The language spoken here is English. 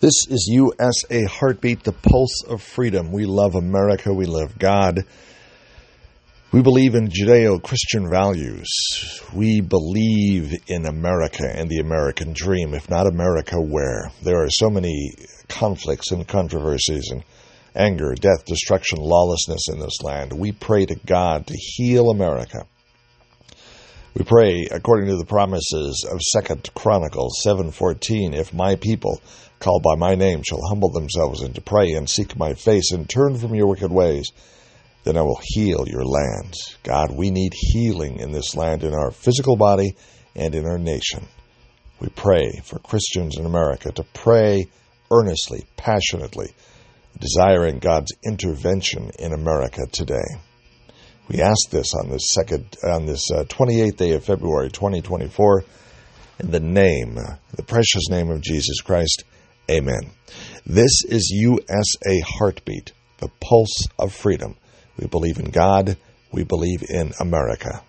This is USA Heartbeat, the pulse of freedom. We love America. We love God. We believe in Judeo Christian values. We believe in America and the American dream. If not America, where? There are so many conflicts and controversies and anger, death, destruction, lawlessness in this land. We pray to God to heal America. We pray according to the promises of Second Chronicles 7:14, if my people called by my name shall humble themselves and to pray and seek my face and turn from your wicked ways, then I will heal your land. God, we need healing in this land, in our physical body and in our nation. We pray for Christians in America to pray earnestly, passionately, desiring God's intervention in America today. We ask this on this second, on this uh, 28th day of February 2024, in the name, the precious name of Jesus Christ. Amen. This is USA Heartbeat, the pulse of freedom. We believe in God. We believe in America.